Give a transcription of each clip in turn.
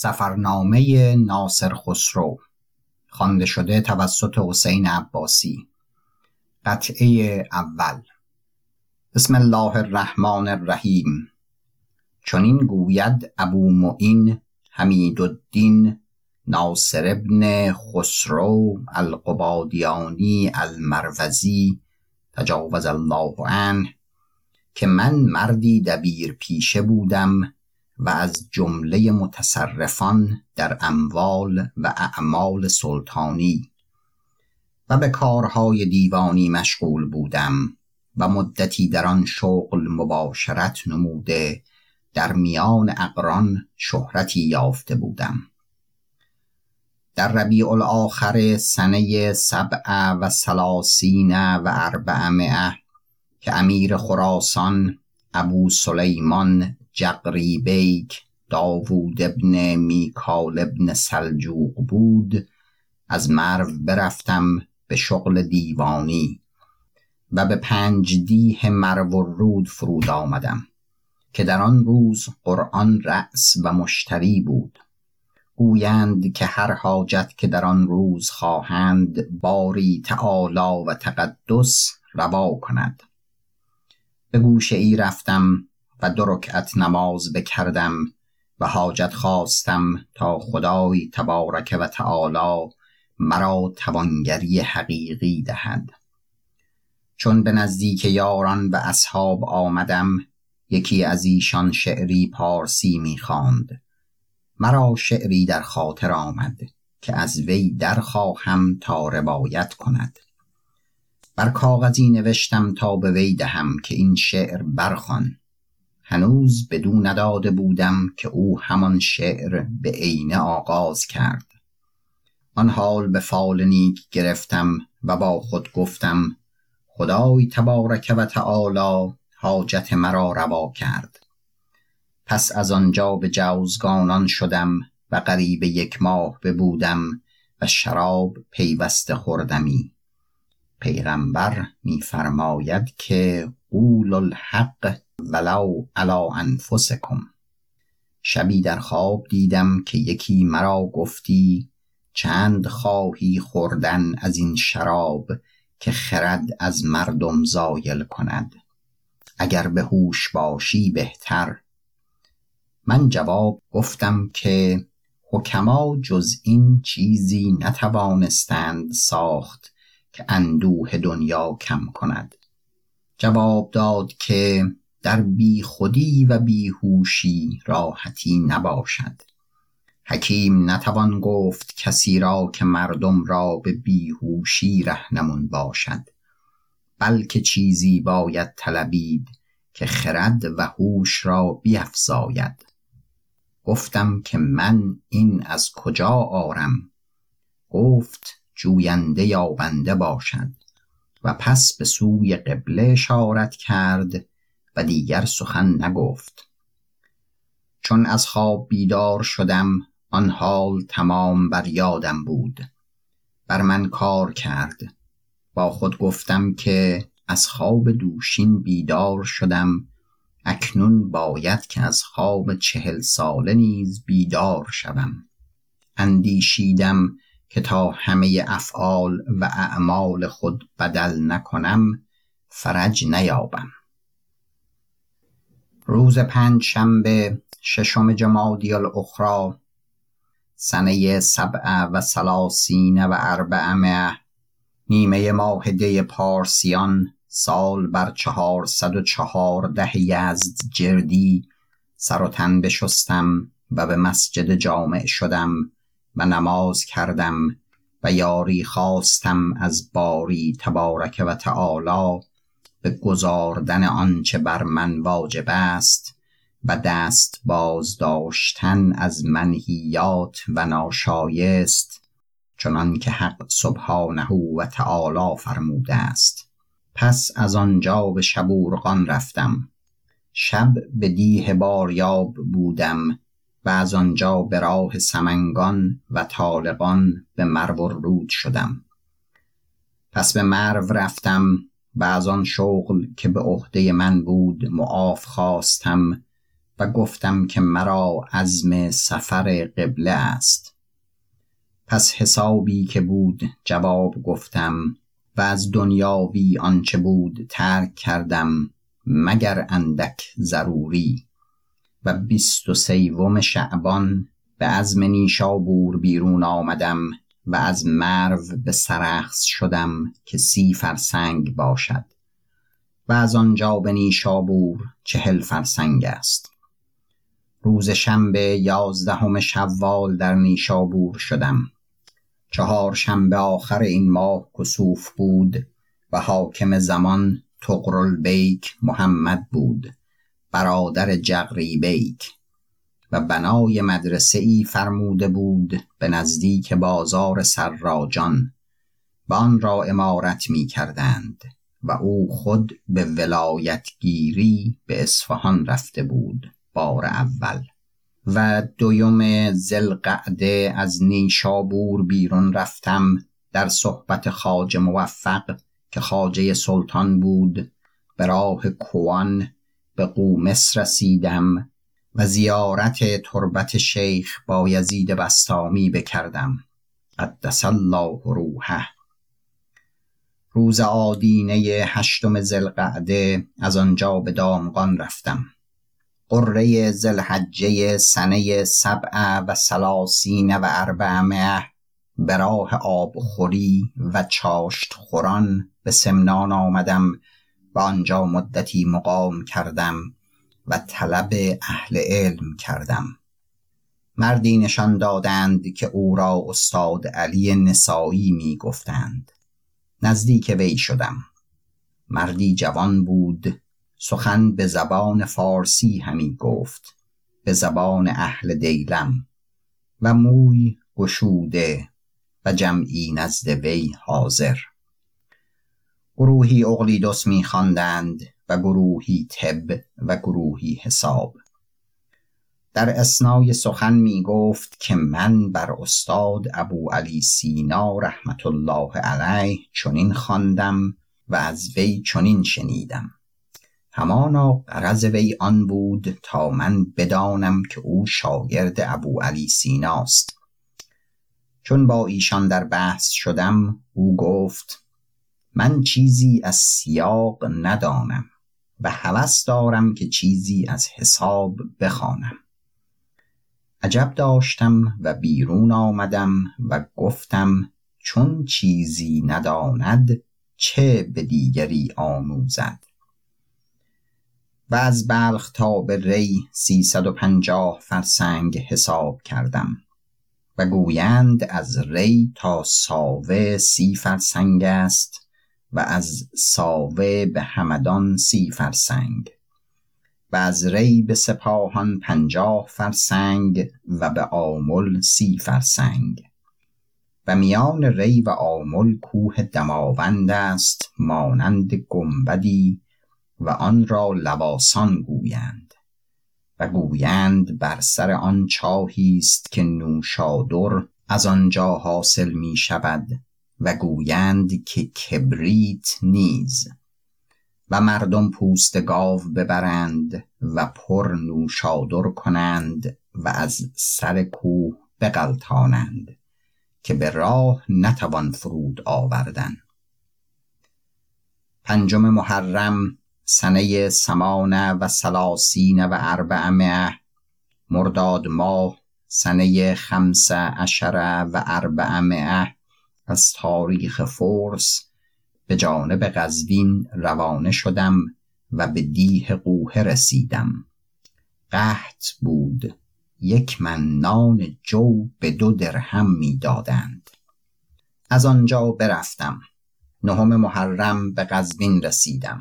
سفرنامه ناصر خسرو خوانده شده توسط حسین عباسی. قطعه اول. بسم الله الرحمن الرحیم. چنین گوید ابو معین حمید الدین ناصر ابن خسرو القبادیانی المروزی تجاوز الله عنه که من مردی دبیر پیشه بودم و از جمله متصرفان در اموال و اعمال سلطانی. و به کارهای دیوانی مشغول بودم و مدتی در آن شغل مباشرت نموده در میان اقران شهرتی یافته بودم. در ربیع الاخر سنه سبع و سلاسین و اربعمعه که امیر خراسان ابو سلیمان جقری بیک داوود ابن میکال ابن سلجوق بود. از مرو برفتم به شغل دیوانی و به پنج دیه مرو رود فرود آمدم که در آن روز قرآن رأس و مشتری بود. گویند که هر حاجت که در آن روز خواهند باری تعالی و تقدس روا کند. به گوشه ای رفتم و دو رکعت نماز بکردم و حاجت خواستم تا خدای تبارک و تعالی مرا توانگری حقیقی دهد. چون به نزدیک یاران و اصحاب آمدم یکی از ایشان شعری پارسی می‌خواند مرا شعری در خاطر آمد که از وی درخواهم تا روایت کند. بر کاغذی نوشتم تا به وی دهم که این شعر برخوان. هنوز بدو نداده بودم که او همان شعر به عینه آغاز کرد. آن حال به فال نیک گرفتم و با خود گفتم خدای تبارک و تعالی حاجت مرا روا کرد. پس از آنجا به جوزگانان شدم و قریب یک ماه ببودم و شراب پیوسته خوردمی. پیغمبر میفرماید که قول الحق ولو علی انفسکم. شبی در خواب دیدم که یکی مرا گفتی چند خواهی خوردن از این شراب که خرد از مردم زایل کند. اگر به هوش باشی بهتر. من جواب گفتم که حکما جز این چیزی نتوانستند ساخت که اندوه دنیا کم کند. جواب داد که در بیخودی و بیهوشی راحتی نباشد. حکیم نتوان گفت کسی را که مردم را به بیهوشی رهنمون باشد. بلکه چیزی باید طلبید که خرد و هوش را بیفزاید. گفتم که من این از کجا آرم؟ گفت جوینده یابنده باشد. و پس به سوی قبله اشارت کرد دیگر سخن نگفت. چون از خواب بیدار شدم آن حال تمام بر یادم بود. بر من کار کرد. با خود گفتم که از خواب دوشین بیدار شدم. اکنون باید که از خواب چهل ساله نیز بیدار شوم. اندیشیدم که تا همه افعال و اعمال خود بدل نکنم فرج نیابم. روز پنج شنبه ششم جمادی الاخرى سنه سبع و سلاسین و اربعمه نیمه ماه دی پارسیان سال بر چهارصد و چهارده یزد جردی سر و تن بشستم و به مسجد جامع شدم و نماز کردم و یاری خواستم از باری تبارک و تعالی به گزاردن آنچه بر من واجب است و دست باز داشتن از منهیات و ناشایست چنان که حق سبحانه و تعالی فرموده است. پس از آنجا به شبورغان رفتم. شب به دیه باریاب بودم و از آنجا به راه سمنگان و طالقان به مرو رود شدم. پس به مرو رفتم و از آن شغل که به عهده من بود معاف خواستم و گفتم که مرا عزم سفر قبله است. پس حسابی که بود جواب گفتم و از دنیاوی آنچه بود ترک کردم مگر اندک ضروری. و بیست و سیوم شعبان به عزم نیشابور بیرون آمدم و از مرو به سرخس شدم که سی فرسنگ باشد و از آنجا به نیشابور چهل فرسنگ است. روز شنبه یازدهم شوال در نیشابور شدم. چهار شنبه آخر این ماه کسوف بود و حاکم زمان بیک محمد بود برادر جغری بیک و بنای مدرسه ای فرموده بود به نزدیک بازار سراجان. و آن را امارت می کردند و او خود به ولایتگیری به اصفهان رفته بود بار اول. و دویم زلقعده از نیشابور بیرون رفتم در صحبت خاج موفق که خاجه سلطان بود. به راه کوان به قومس رسیدم و زیارت تربت شیخ با یزید بستامی بکردم. قدس الله روحه. روز آدینه هشتم زلقعده از آنجا به دامغان رفتم. قره زلحجه سنه سبع و سلاسین و اربعمه به راه آبخوری و چاشت خوران به سمنان آمدم و آنجا مدتی مقام کردم. و طلب اهل علم کردم. مردی نشان دادند که او را استاد علی نسایی می گفتند. نزدیک وی شدم. مردی جوان بود. سخن به زبان فارسی همی گفت. به زبان اهل دیلم. و موی گشوده و جمعی نزد وی حاضر. گروهی اقلیدس می خواندند. و گروهی طب و گروهی حساب. در اسنای سخن می گفت که من بر استاد ابو علی سینا رحمت الله علیه چنین خواندم و از وی چنین شنیدم. همانا قرض وی آن بود تا من بدانم که او شاگرد ابو علی سیناست. چون با ایشان در بحث شدم او گفت من چیزی از سیاق ندانم. و هوس دارم که چیزی از حساب بخوانم. عجب داشتم و بیرون آمدم و گفتم چون چیزی نداند چه به دیگری آموزد. و از بلخ تا به ری سیصد و پنجاه فرسنگ حساب کردم و گویند از ری تا ساوه سی فرسنگ است. و از ساوه به همدان سی فرسنگ و از ری به سپاهان پنجاه فرسنگ و به آمل سی فرسنگ. و میان ری و آمل کوه دماوند است مانند گنبدی و آن را لواسان گویند و گویند بر سر آن چاهی است که نوشادر از آنجا حاصل می شود و گویند که کبریت نیز. و مردم پوست گاو ببرند و پر نوشادر کنند و از سر کوه بغلطانند که به راه نتوان فرود آوردن. پنجم محرم سنه سمانه و سلاسین و اربعمه مرداد ماه سنه خمسه عشره و اربعمه از تاریخ فورس به جانب قزوین روانه شدم و به دیه قوه رسیدم. قحط بود. یک من نان جو به دو درهم می‌دادند از آنجا برفتم. نهم محرم به قزوین رسیدم.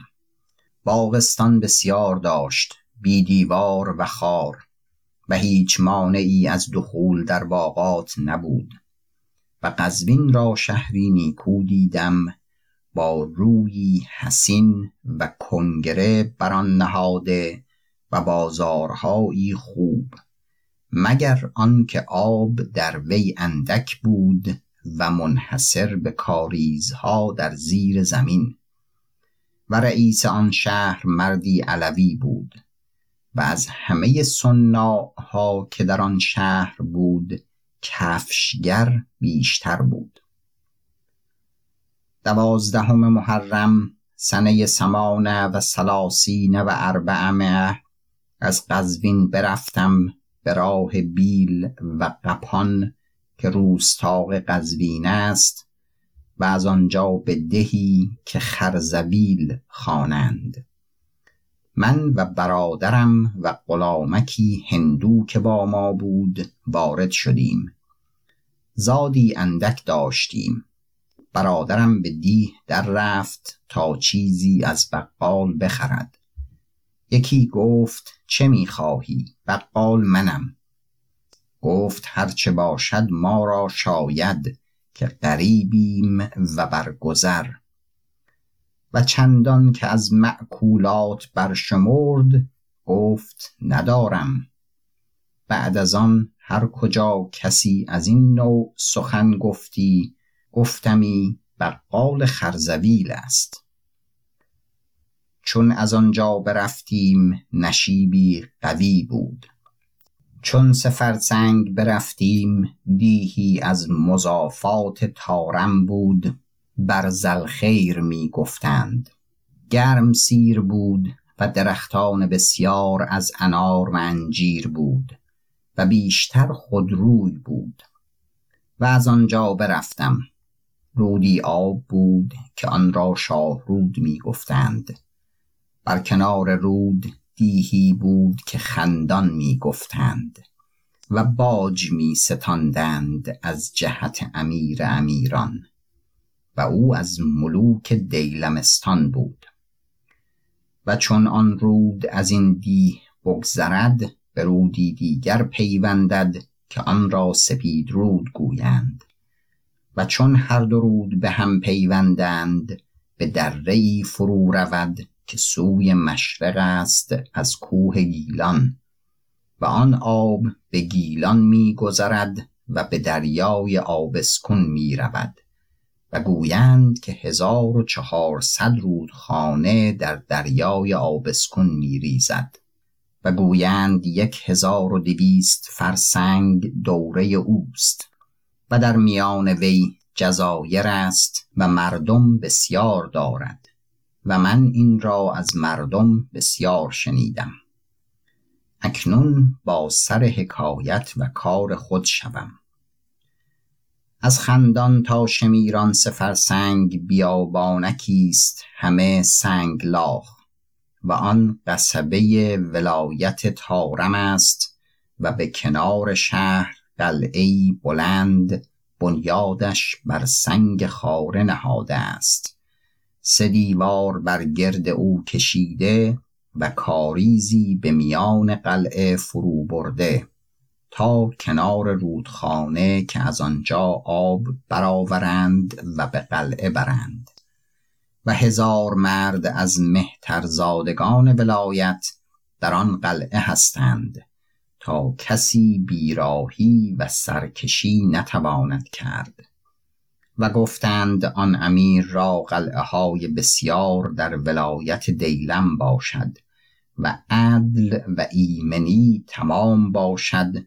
باغستان بسیار داشت بی دیوار و خار و هیچ مانعی از دخول در باغات نبود. و قزوین را شهری نیکو دیدم. با روی حسین و کنگره بر نهاده و بازارهایی خوب. مگر آنکه آب در وی اندک بود و منحصر به کاریزها در زیر زمین. و رئیس آن شهر مردی علوی بود و از همه ها که در آن شهر بود کفشگر بیشتر بود. دوازدهم محرم سنه سمانه و سلاسین و اربعمه از قزوین برفتم به راه بیل و قپان که روستاق قزوین است و از آنجا به دهی که خرزویل خوانند. من و برادرم و غلامکی هندو که با ما بود وارد شدیم. زادی اندک داشتیم. برادرم به دیه در رفت تا چیزی از بقال بخرد. یکی گفت چه می‌خواهی بقال منم. گفت هرچه باشد ما را شاید که غریبیم و برگذر و چندان که از معکولات برشمرد گفت ندارم. بعد از آن هر کجا کسی از این نوع سخن گفتی گفتمی بقال خرزویل است. چون از آنجا برفتیم نشیبی قوی بود. چون سفرسنگ برفتیم دیهی از مضافات تارم بود بر زلخیر می گفتند. گرم سیر بود و درختان بسیار از انار و انجیر بود. و بیشتر خودروی بود و از آنجا برفتم. رودی آب بود که آن را شاهرود می گفتند بر کنار رود دیهی بود که خندان می گفتند و باج می ستاندند از جهت امیر امیران و او از ملوک دیلمستان بود. و چون آن رود از این دیه بگذرد به رودی دیگر پیوندد که آن را سپید رود گویند. و چون هر دو رود به هم پیوندند به دره فرو رود که سوی مشرق است از کوه گیلان. و آن آب به گیلان می گذرد و به دریای آبسکون می رود. و گویند که هزار و چهارصد رودخانه در دریای آبسکون می ریزد. و گویند یک هزار و دویست فرسنگ دوره اوست و در میان وی جزایر است و مردم بسیار دارد و من این را از مردم بسیار شنیدم. اکنون با سر حکایت و کار خود شوم. از خندان تا شمیران سفرسنگ بیابانکی است همه سنگ لاخ و آن قصبه ولایت تارم است و به کنار شهر قلعه بلند بنیادش بر سنگ خاره نهاده است. سه دیوار بر گرد او کشیده و کاریزی به میان قلعه فرو برده تا کنار رودخانه که از آنجا آب برآورند و به قلعه برند. و هزار مرد از مهترزادگان ولایت در آن قلعه هستند تا کسی بیراهی و سرکشی نتواند کرد و گفتند آن امیر را قلعه های بسیار در ولایت دیلم باشد و عدل و ایمنی تمام باشد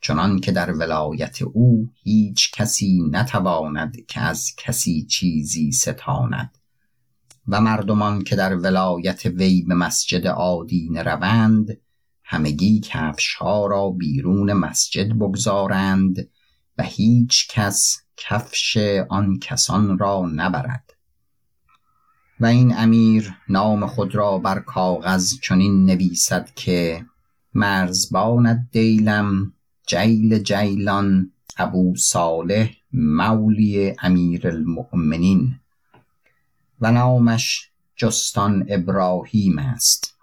چنان که در ولایت او هیچ کسی نتواند که از کسی چیزی ستاند. و مردمان که در ولایت وی به مسجد آدین روند همگی کفش ها را بیرون مسجد بگذارند و هیچ کس کفش آن کسان را نبرد. و این امیر نام خود را بر کاغذ چنین نویسد که مرزبان دیلم جیل جیلان ابو صالح مولی امیر المؤمنین. و نامش جستان ابراهیم است.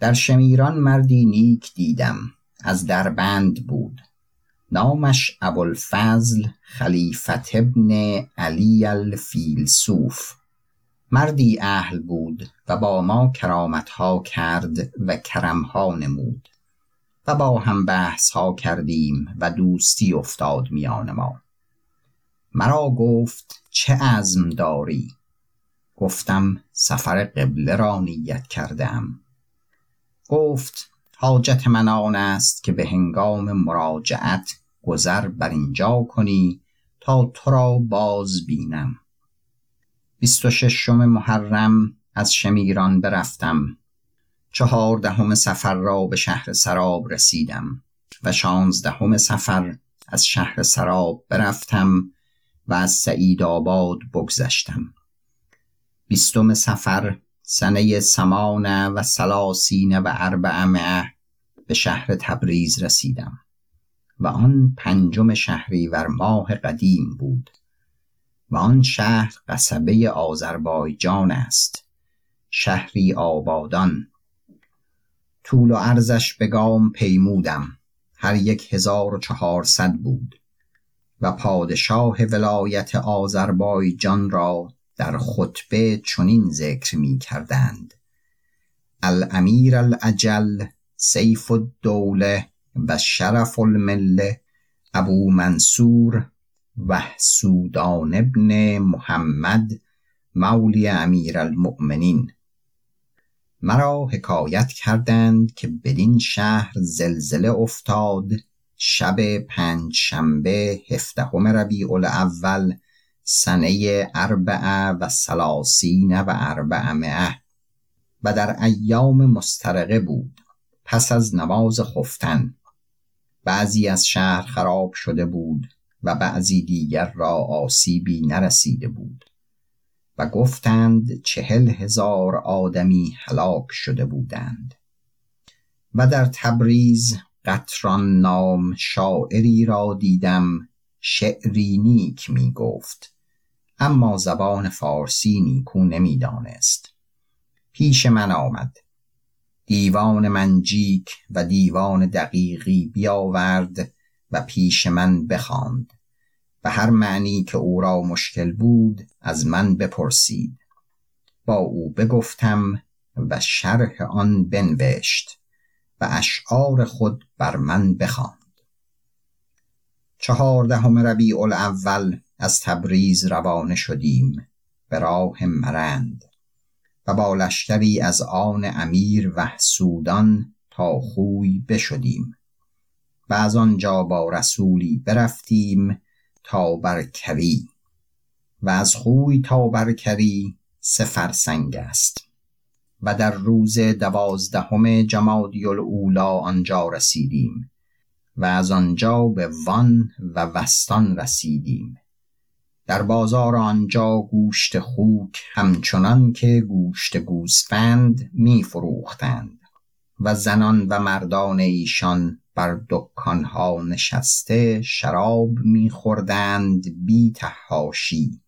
در شمیران مردی نیک دیدم از دربند بود. نامش ابوالفضل خلیفت ابن علی الفیلسوف. مردی اهل بود و با ما کرامتها کرد و کرمها نمود. و با هم بحثها کردیم و دوستی افتاد میان ما. مرا گفت چه عزم داری؟ گفتم سفر قبله را نیت کردم گفت حاجت من آن است که به هنگام مراجعت گذر بر اینجا کنی تا تو را باز بینم. بیست و ششم محرم از شمیران برفتم. چهاردهم سفر را به شهر سراب رسیدم و شانزدهم سفر از شهر سراب برفتم و از سعید آباد بگذشتم. بیستم سفر سنه سمان و سلاسین و اربعمه به شهر تبریز رسیدم و آن پنجم شهریور ماه قدیم بود و آن شهر قصبه آذربایجان است شهری آبادان. طول و عرضش به گام پیمودم هر یک هزار و چهارصد بود. و پادشاه ولایت آذربایجان را در خطبه چنین ذکر می کردند الامیر الاجل سیف الدوله و شرف المله ابو منصور وحسودان ابن محمد مولی امیر المؤمنین. مرا حکایت کردند که بدین شهر زلزله افتاد شب پنج شنبه هفدهم ربیع الاول سنه اربعه و سلاسین و اربعمعه و در ایام مسترقه بود پس از نماز خفتن. بعضی از شهر خراب شده بود و بعضی دیگر را آسیبی نرسیده بود. و گفتند چهل هزار آدمی هلاک شده بودند. و در تبریز قطران نام شاعری را دیدم شعری نیک می گفت اما زبان فارسی نیکو نمی‌دانست پیش من آمد. دیوان منجیک و دیوان دقیقی بیاورد و پیش من بخواند. و هر معنی که او را مشکل بود از من بپرسید. با او بگفتم و شرح آن بنوشت. و اشعار خود بر من بخواند. چهاردهم ربیع الاول از تبریز روانه شدیم به راه مرند و با لشکری از آن امیر وحسودان تا خوی بشدیم و از آنجا با رسولی برفتیم تا برکری و از خوی تا برکری سه فرسنگ است. و در روز دوازدهم جمادی الاولا آنجا رسیدیم و از آنجا به وان و وستان رسیدیم. در بازار آنجا گوشت خوک همچنان که گوشت گوسفند می فروختند و زنان و مردان ایشان بر دکانها نشسته شراب میخوردند بی تحاشی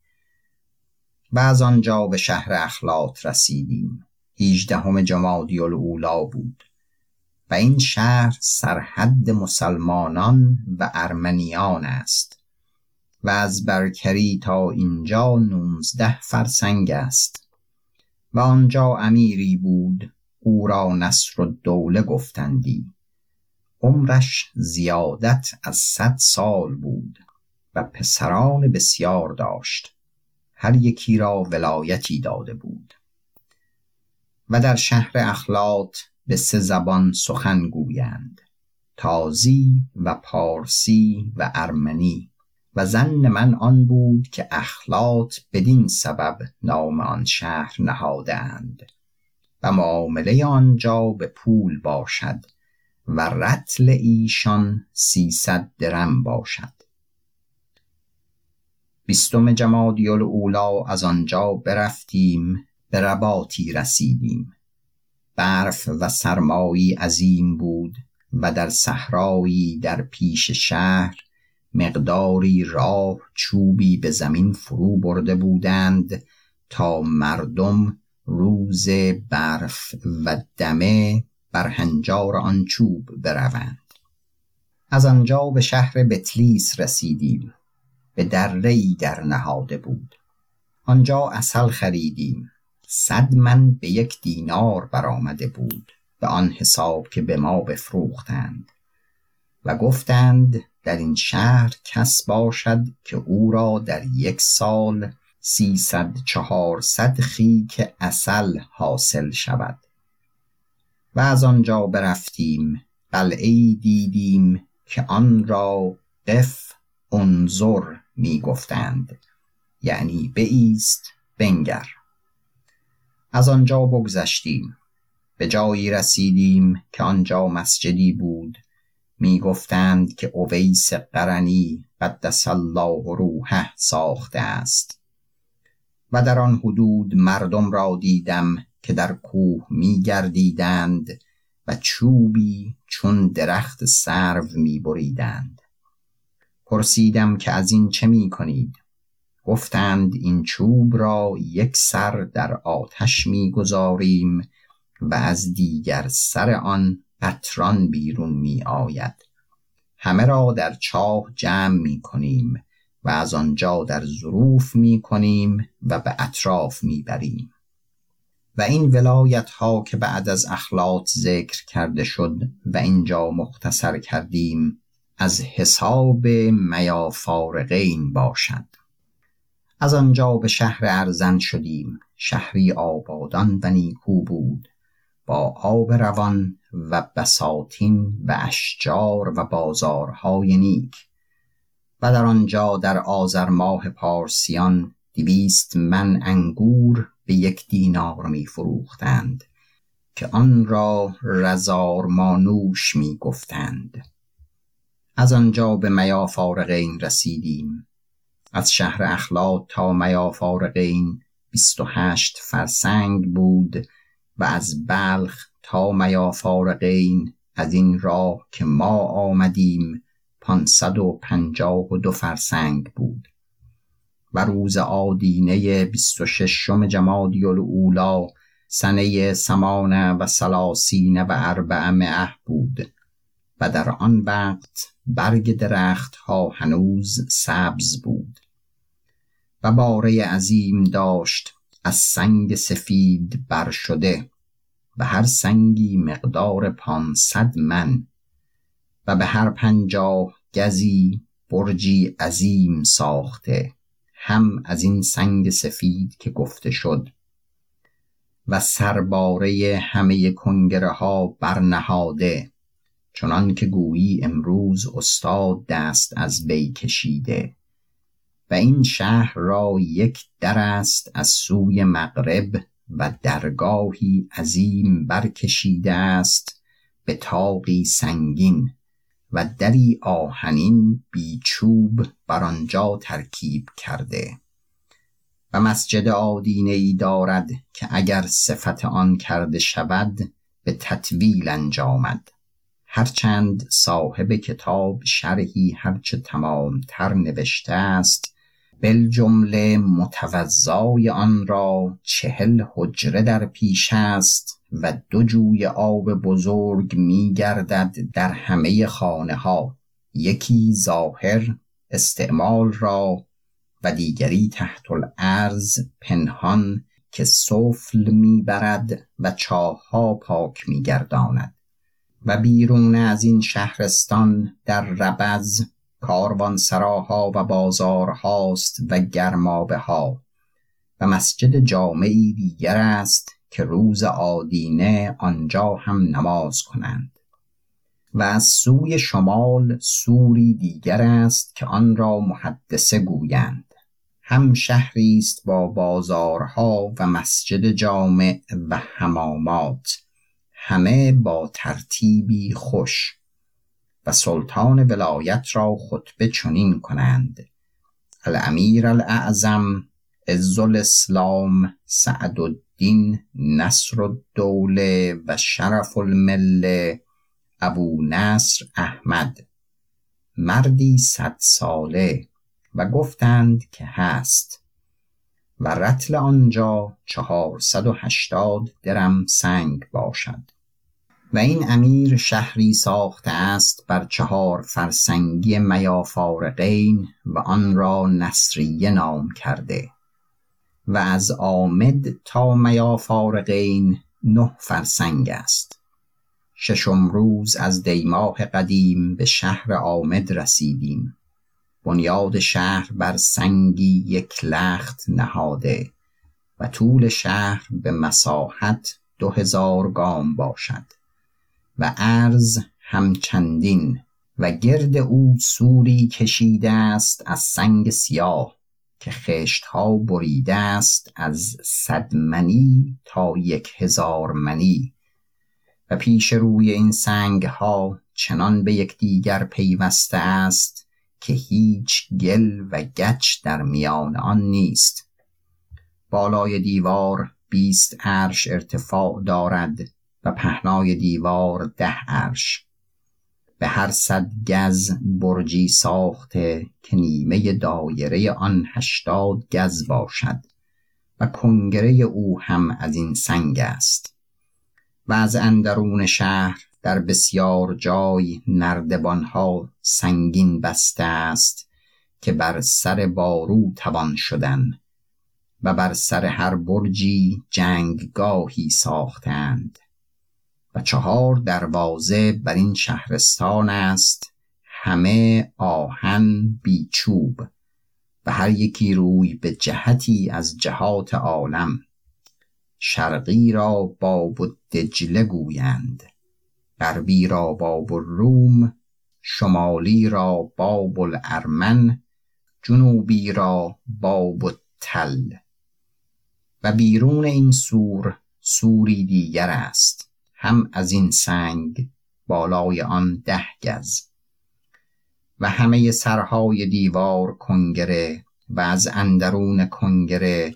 و از آنجا به شهر اخلاط رسیدیم. هیجدهم جمادی الاولا بود. و این شهر سرحد مسلمانان و ارمنیان است. و از برکری تا اینجا نوزده فرسنگ است. و آنجا امیری بود او را نصر دوله گفتندی. عمرش زیادت از صد سال بود و پسران بسیار داشت. هر یکی را ولایتی داده بود. و در شهر اخلاط به سه زبان سخن گویند تازی و پارسی و ارمنی. و زن من آن بود که اخلاط بدین سبب نام آن شهر نهادند و معامله آنجا به پول باشد و رتل ایشان سیصد درم باشد. بیستم جمادی الاولا از آنجا برفتیم به رباطی رسیدیم. برف و سرمایی عظیم بود و در صحرایی در پیش شهر مقداری راه چوبی به زمین فرو برده بودند تا مردم روز برف و دمه بر هنجار آن چوب بروند. از آنجا به شهر بتلیس رسیدیم. به دره در نهاده بود. آنجا اصل خریدیم. صد من به یک دینار برآمده بود به آن حساب که به ما بفروختند و گفتند در این شهر کس باشد که او را در یک سال سیصد چهارصد خیک اصل حاصل شود و از آنجا برفتیم قلعه دیدیم که آن را قف انظر می گفتند یعنی بایست بنگر. از آنجا بگذشتیم. به جایی رسیدیم که آنجا مسجدی بود. می گفتند که اویس قرنی قدس الله روحه ساخته است. و در آن حدود مردم را دیدم که در کوه می گردیدند و چوبی چون درخت سرو می بریدند پرسیدم که از این چه می کنید گفتند این چوب را یک سر در آتش می گذاریم و از دیگر سر آن قطران بیرون می آید همه را در چاه جمع می کنیم و از آنجا در ظروف می کنیم و به اطراف می بریم و این ولایت ها که بعد از اخلاط ذکر کرده شد و اینجا مختصر کردیم از حساب میافارقین باشد. از آنجا به شهر ارزن شدیم. شهری آبادان و نیکو بود. با آب روان و بساتین و اشجار و بازارهای نیک. و در آنجا در آذر ماه پارسیان دویست من انگور به یک دینار می فروختند که آن را رزار مانوش می گفتند از آنجا به میافارقین رسیدیم. از شهر اخلاط تا میافارقین بیست و هشت فرسنگ بود و از بلخ تا میافارقین از این راه که ما آمدیم پانصد و پنجاه و دو فرسنگ بود. و روز آدینه بیست و ششم جمادی الاولا سنه سمانه و سلاسین و اربعمه بود و در آن وقت برگ درخت ها هنوز سبز بود. و باره عظیم داشت از سنگ سفید بر شده و هر سنگی مقدار پانصد من و به هر پنجاه گزی برجی عظیم ساخته هم از این سنگ سفید که گفته شد. و سرباره همه کنگره ها برنهاده چنان که گویی امروز استاد دست از بی کشیده. و این شهر را یک در است از سوی مغرب و درگاهی عظیم برکشیده است به تاقی سنگین و دری آهنین بیچوب بر آنجا ترکیب کرده. و مسجد آدینه ای دارد که اگر صفت آن کرده شود به تطویل انجامد. هرچند صاحب کتاب شرحی هرچه تمامتر نوشته است بالجمله متوضای آن را چهل حجره در پیش است و دو جوی آب بزرگ می گردد در همه خانه ها یکی ظاهر استعمال را و دیگری تحت الارض پنهان که سفل می‌برد و چاهها پاک میگرداند و بیرون از این شهرستان در ربز کاروانسراها و بازارهاست و گرمابه ها. و مسجد جامعی دیگر است که روز آدینه آنجا هم نماز کنند. و از سوی شمال سوری دیگر است که آن را محدثه گویند. هم شهری است با بازارها و مسجد جامع و حمامات. همه با ترتیبی خوش. و سلطان ولایت را خطبه چنین کنند. الامیر الاعظم عز الاسلام سعد الدین نصر الدوله و شرف المله ابو نصر احمد. مردی صد ساله و گفتند که هست. و رتل آنجا چهارصد و هشتاد درم سنگ باشد. و این امیر شهری ساخته است بر چهار فرسنگی میافارقین و آن را نصریه نام کرده و از آمد تا میافارقین نه فرسنگ است. ششم روز از دیماه قدیم به شهر آمد رسیدیم. بنیاد شهر بر سنگی یک لخت نهاده و طول شهر به مساحت دو هزار گام باشد. و عرض همچندین و گرد او سوری کشیده است از سنگ سیاه که خشت ها بریده است از صد منی تا یک هزار منی. و پیش روی این سنگ ها چنان به یکدیگر پیوسته است که هیچ گل و گچ در میان آن نیست. بالای دیوار بیست عرش ارتفاع دارد و پهنای دیوار ده عرش. به هر صد گز برجی ساخته که نیمه دایره آن هشتاد گز باشد و کنگره او هم از این سنگ است. و از اندرون شهر در بسیار جای نردبانها سنگین بسته است که بر سر بارو توان شدن و بر سر هر برجی جنگگاهی ساختند. و چهار دروازه بر این شهرستان است. همه آهن بیچوب و هر یکی روی به جهتی از جهات عالم. شرقی را باب دجله گویند. غربی را باب الروم شمالی را باب الارمن جنوبی را باب تل. و بیرون این سور سوری دیگر است. هم از این سنگ بالای آن ده گز. و همه سرهای دیوار کنگره و از اندرون کنگره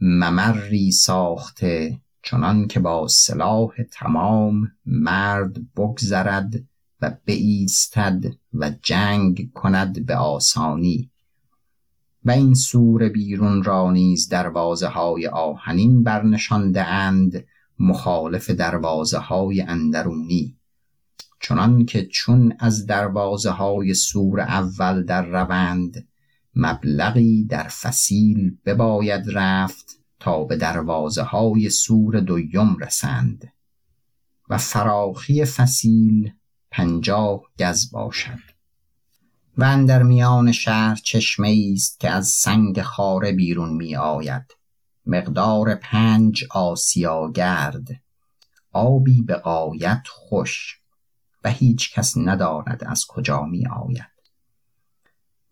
ممری ساخته چنان که با سلاح تمام مرد بگذرد و بایستد و جنگ کند به آسانی. و این سور بیرون را نیز دروازه های آهنین برنشانده اند مخالف دروازه های اندرونی. چنان که چون از دروازه های سور اول در روند مبلغی در فسیل بباید رفت تا به دروازه های سور دویم رسند و فراخی فسیل پنجاه گز باشد. و در میان شهر چشمه است که از سنگ خاره بیرون می آید مقدار پنج آسیا گرد آبی به قایت خوش و هیچ کس نداند از کجا می آید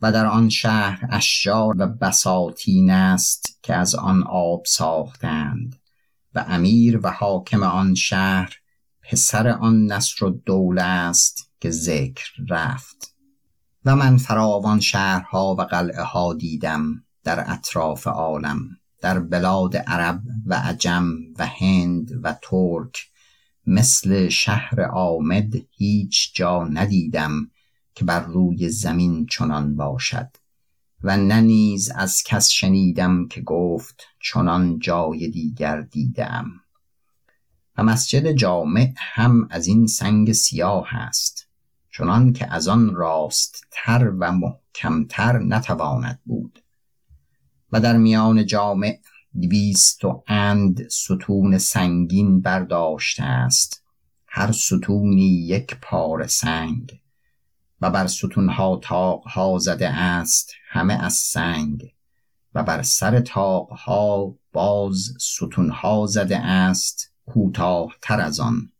و در آن شهر اشجار و بساتین است که از آن آب ساختند و امیر و حاکم آن شهر پسر آن نصر و دوله است که ذکر رفت. و من فراوان شهرها و قلعه ها دیدم در اطراف عالم. در بلاد عرب و عجم و هند و ترک مثل شهر آمد هیچ جا ندیدم که بر روی زمین چنان باشد و نه نیز از کس شنیدم که گفت چنان جای دیگر دیدم. و مسجد جامع هم از این سنگ سیاه است چنان که از آن راست تر و محکمتر نتواند بود. و در میان جامع دویست و اند ستون سنگین برداشته است. هر ستونی یک پار سنگ و بر ستونها تاقها زده است همه از سنگ و بر سر تاقها باز ستونها زده است کوتاهتر از آن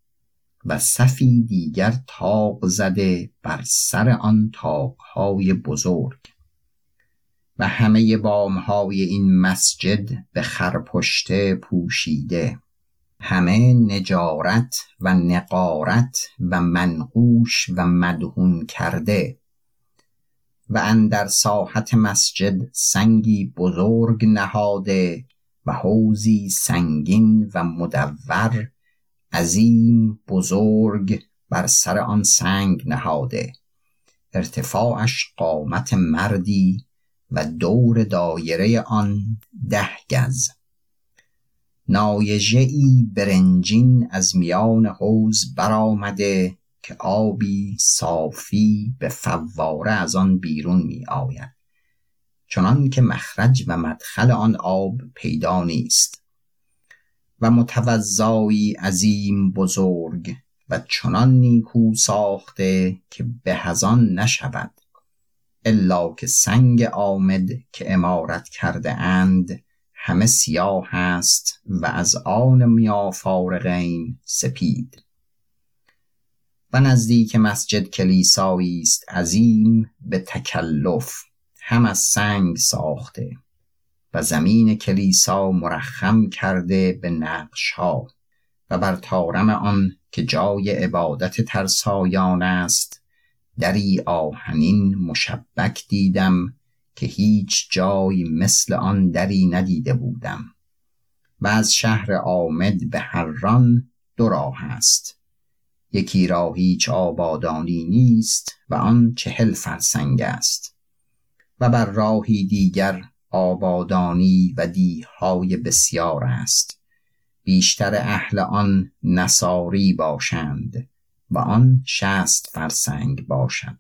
و صفی دیگر تاق زده بر سر آن تاقهای بزرگ. و همه بامهای این مسجد به خرپشته پوشیده. همه نجارت و نقارت و منقوش و مدهون کرده. و اندر ساحت مسجد سنگی بزرگ نهاده و حوزی سنگین و مدور عظیم بزرگ بر سر آن سنگ نهاده. ارتفاعش قامت مردی و دور دایره آن ده گز. نایژه ای برنجین از میان حوز برآمده که آبی صافی به فواره از آن بیرون می آید چنان که مخرج و مدخل آن آب پیدا نیست. و متوضایی عظیم بزرگ و چنان نیکو ساخته که به آن نشود. الا که سنگ آمد که امارت کرده اند. همه سیاه است و از آن میافارقین سپید. و نزدیک مسجد کلیسایی است عظیم به تکلف. هم از سنگ ساخته و زمین کلیسا مرخم کرده به نقش ها و بر تارم آن که جای عبادت ترسایان است دری آهنین مشبک دیدم که هیچ جای مثل آن دری ندیده بودم. و از شهر آمد به هران دو راه است. یکی را هیچ آبادانی نیست و آن چهل فرسنگ است. و بر راهی دیگر آبادانی و دیهای بسیار است. بیشتر اهل آن نصاری باشند. و آن شست فرسنگ باشد.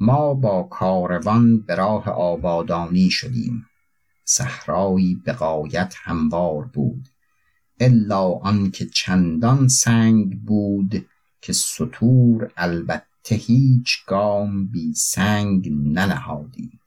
ما با کاروان به راه آبادانی شدیم. صحرایی به غایت هموار بود. الا آنکه چندان سنگ بود که ستور البته هیچ گام بی سنگ ننهادیم.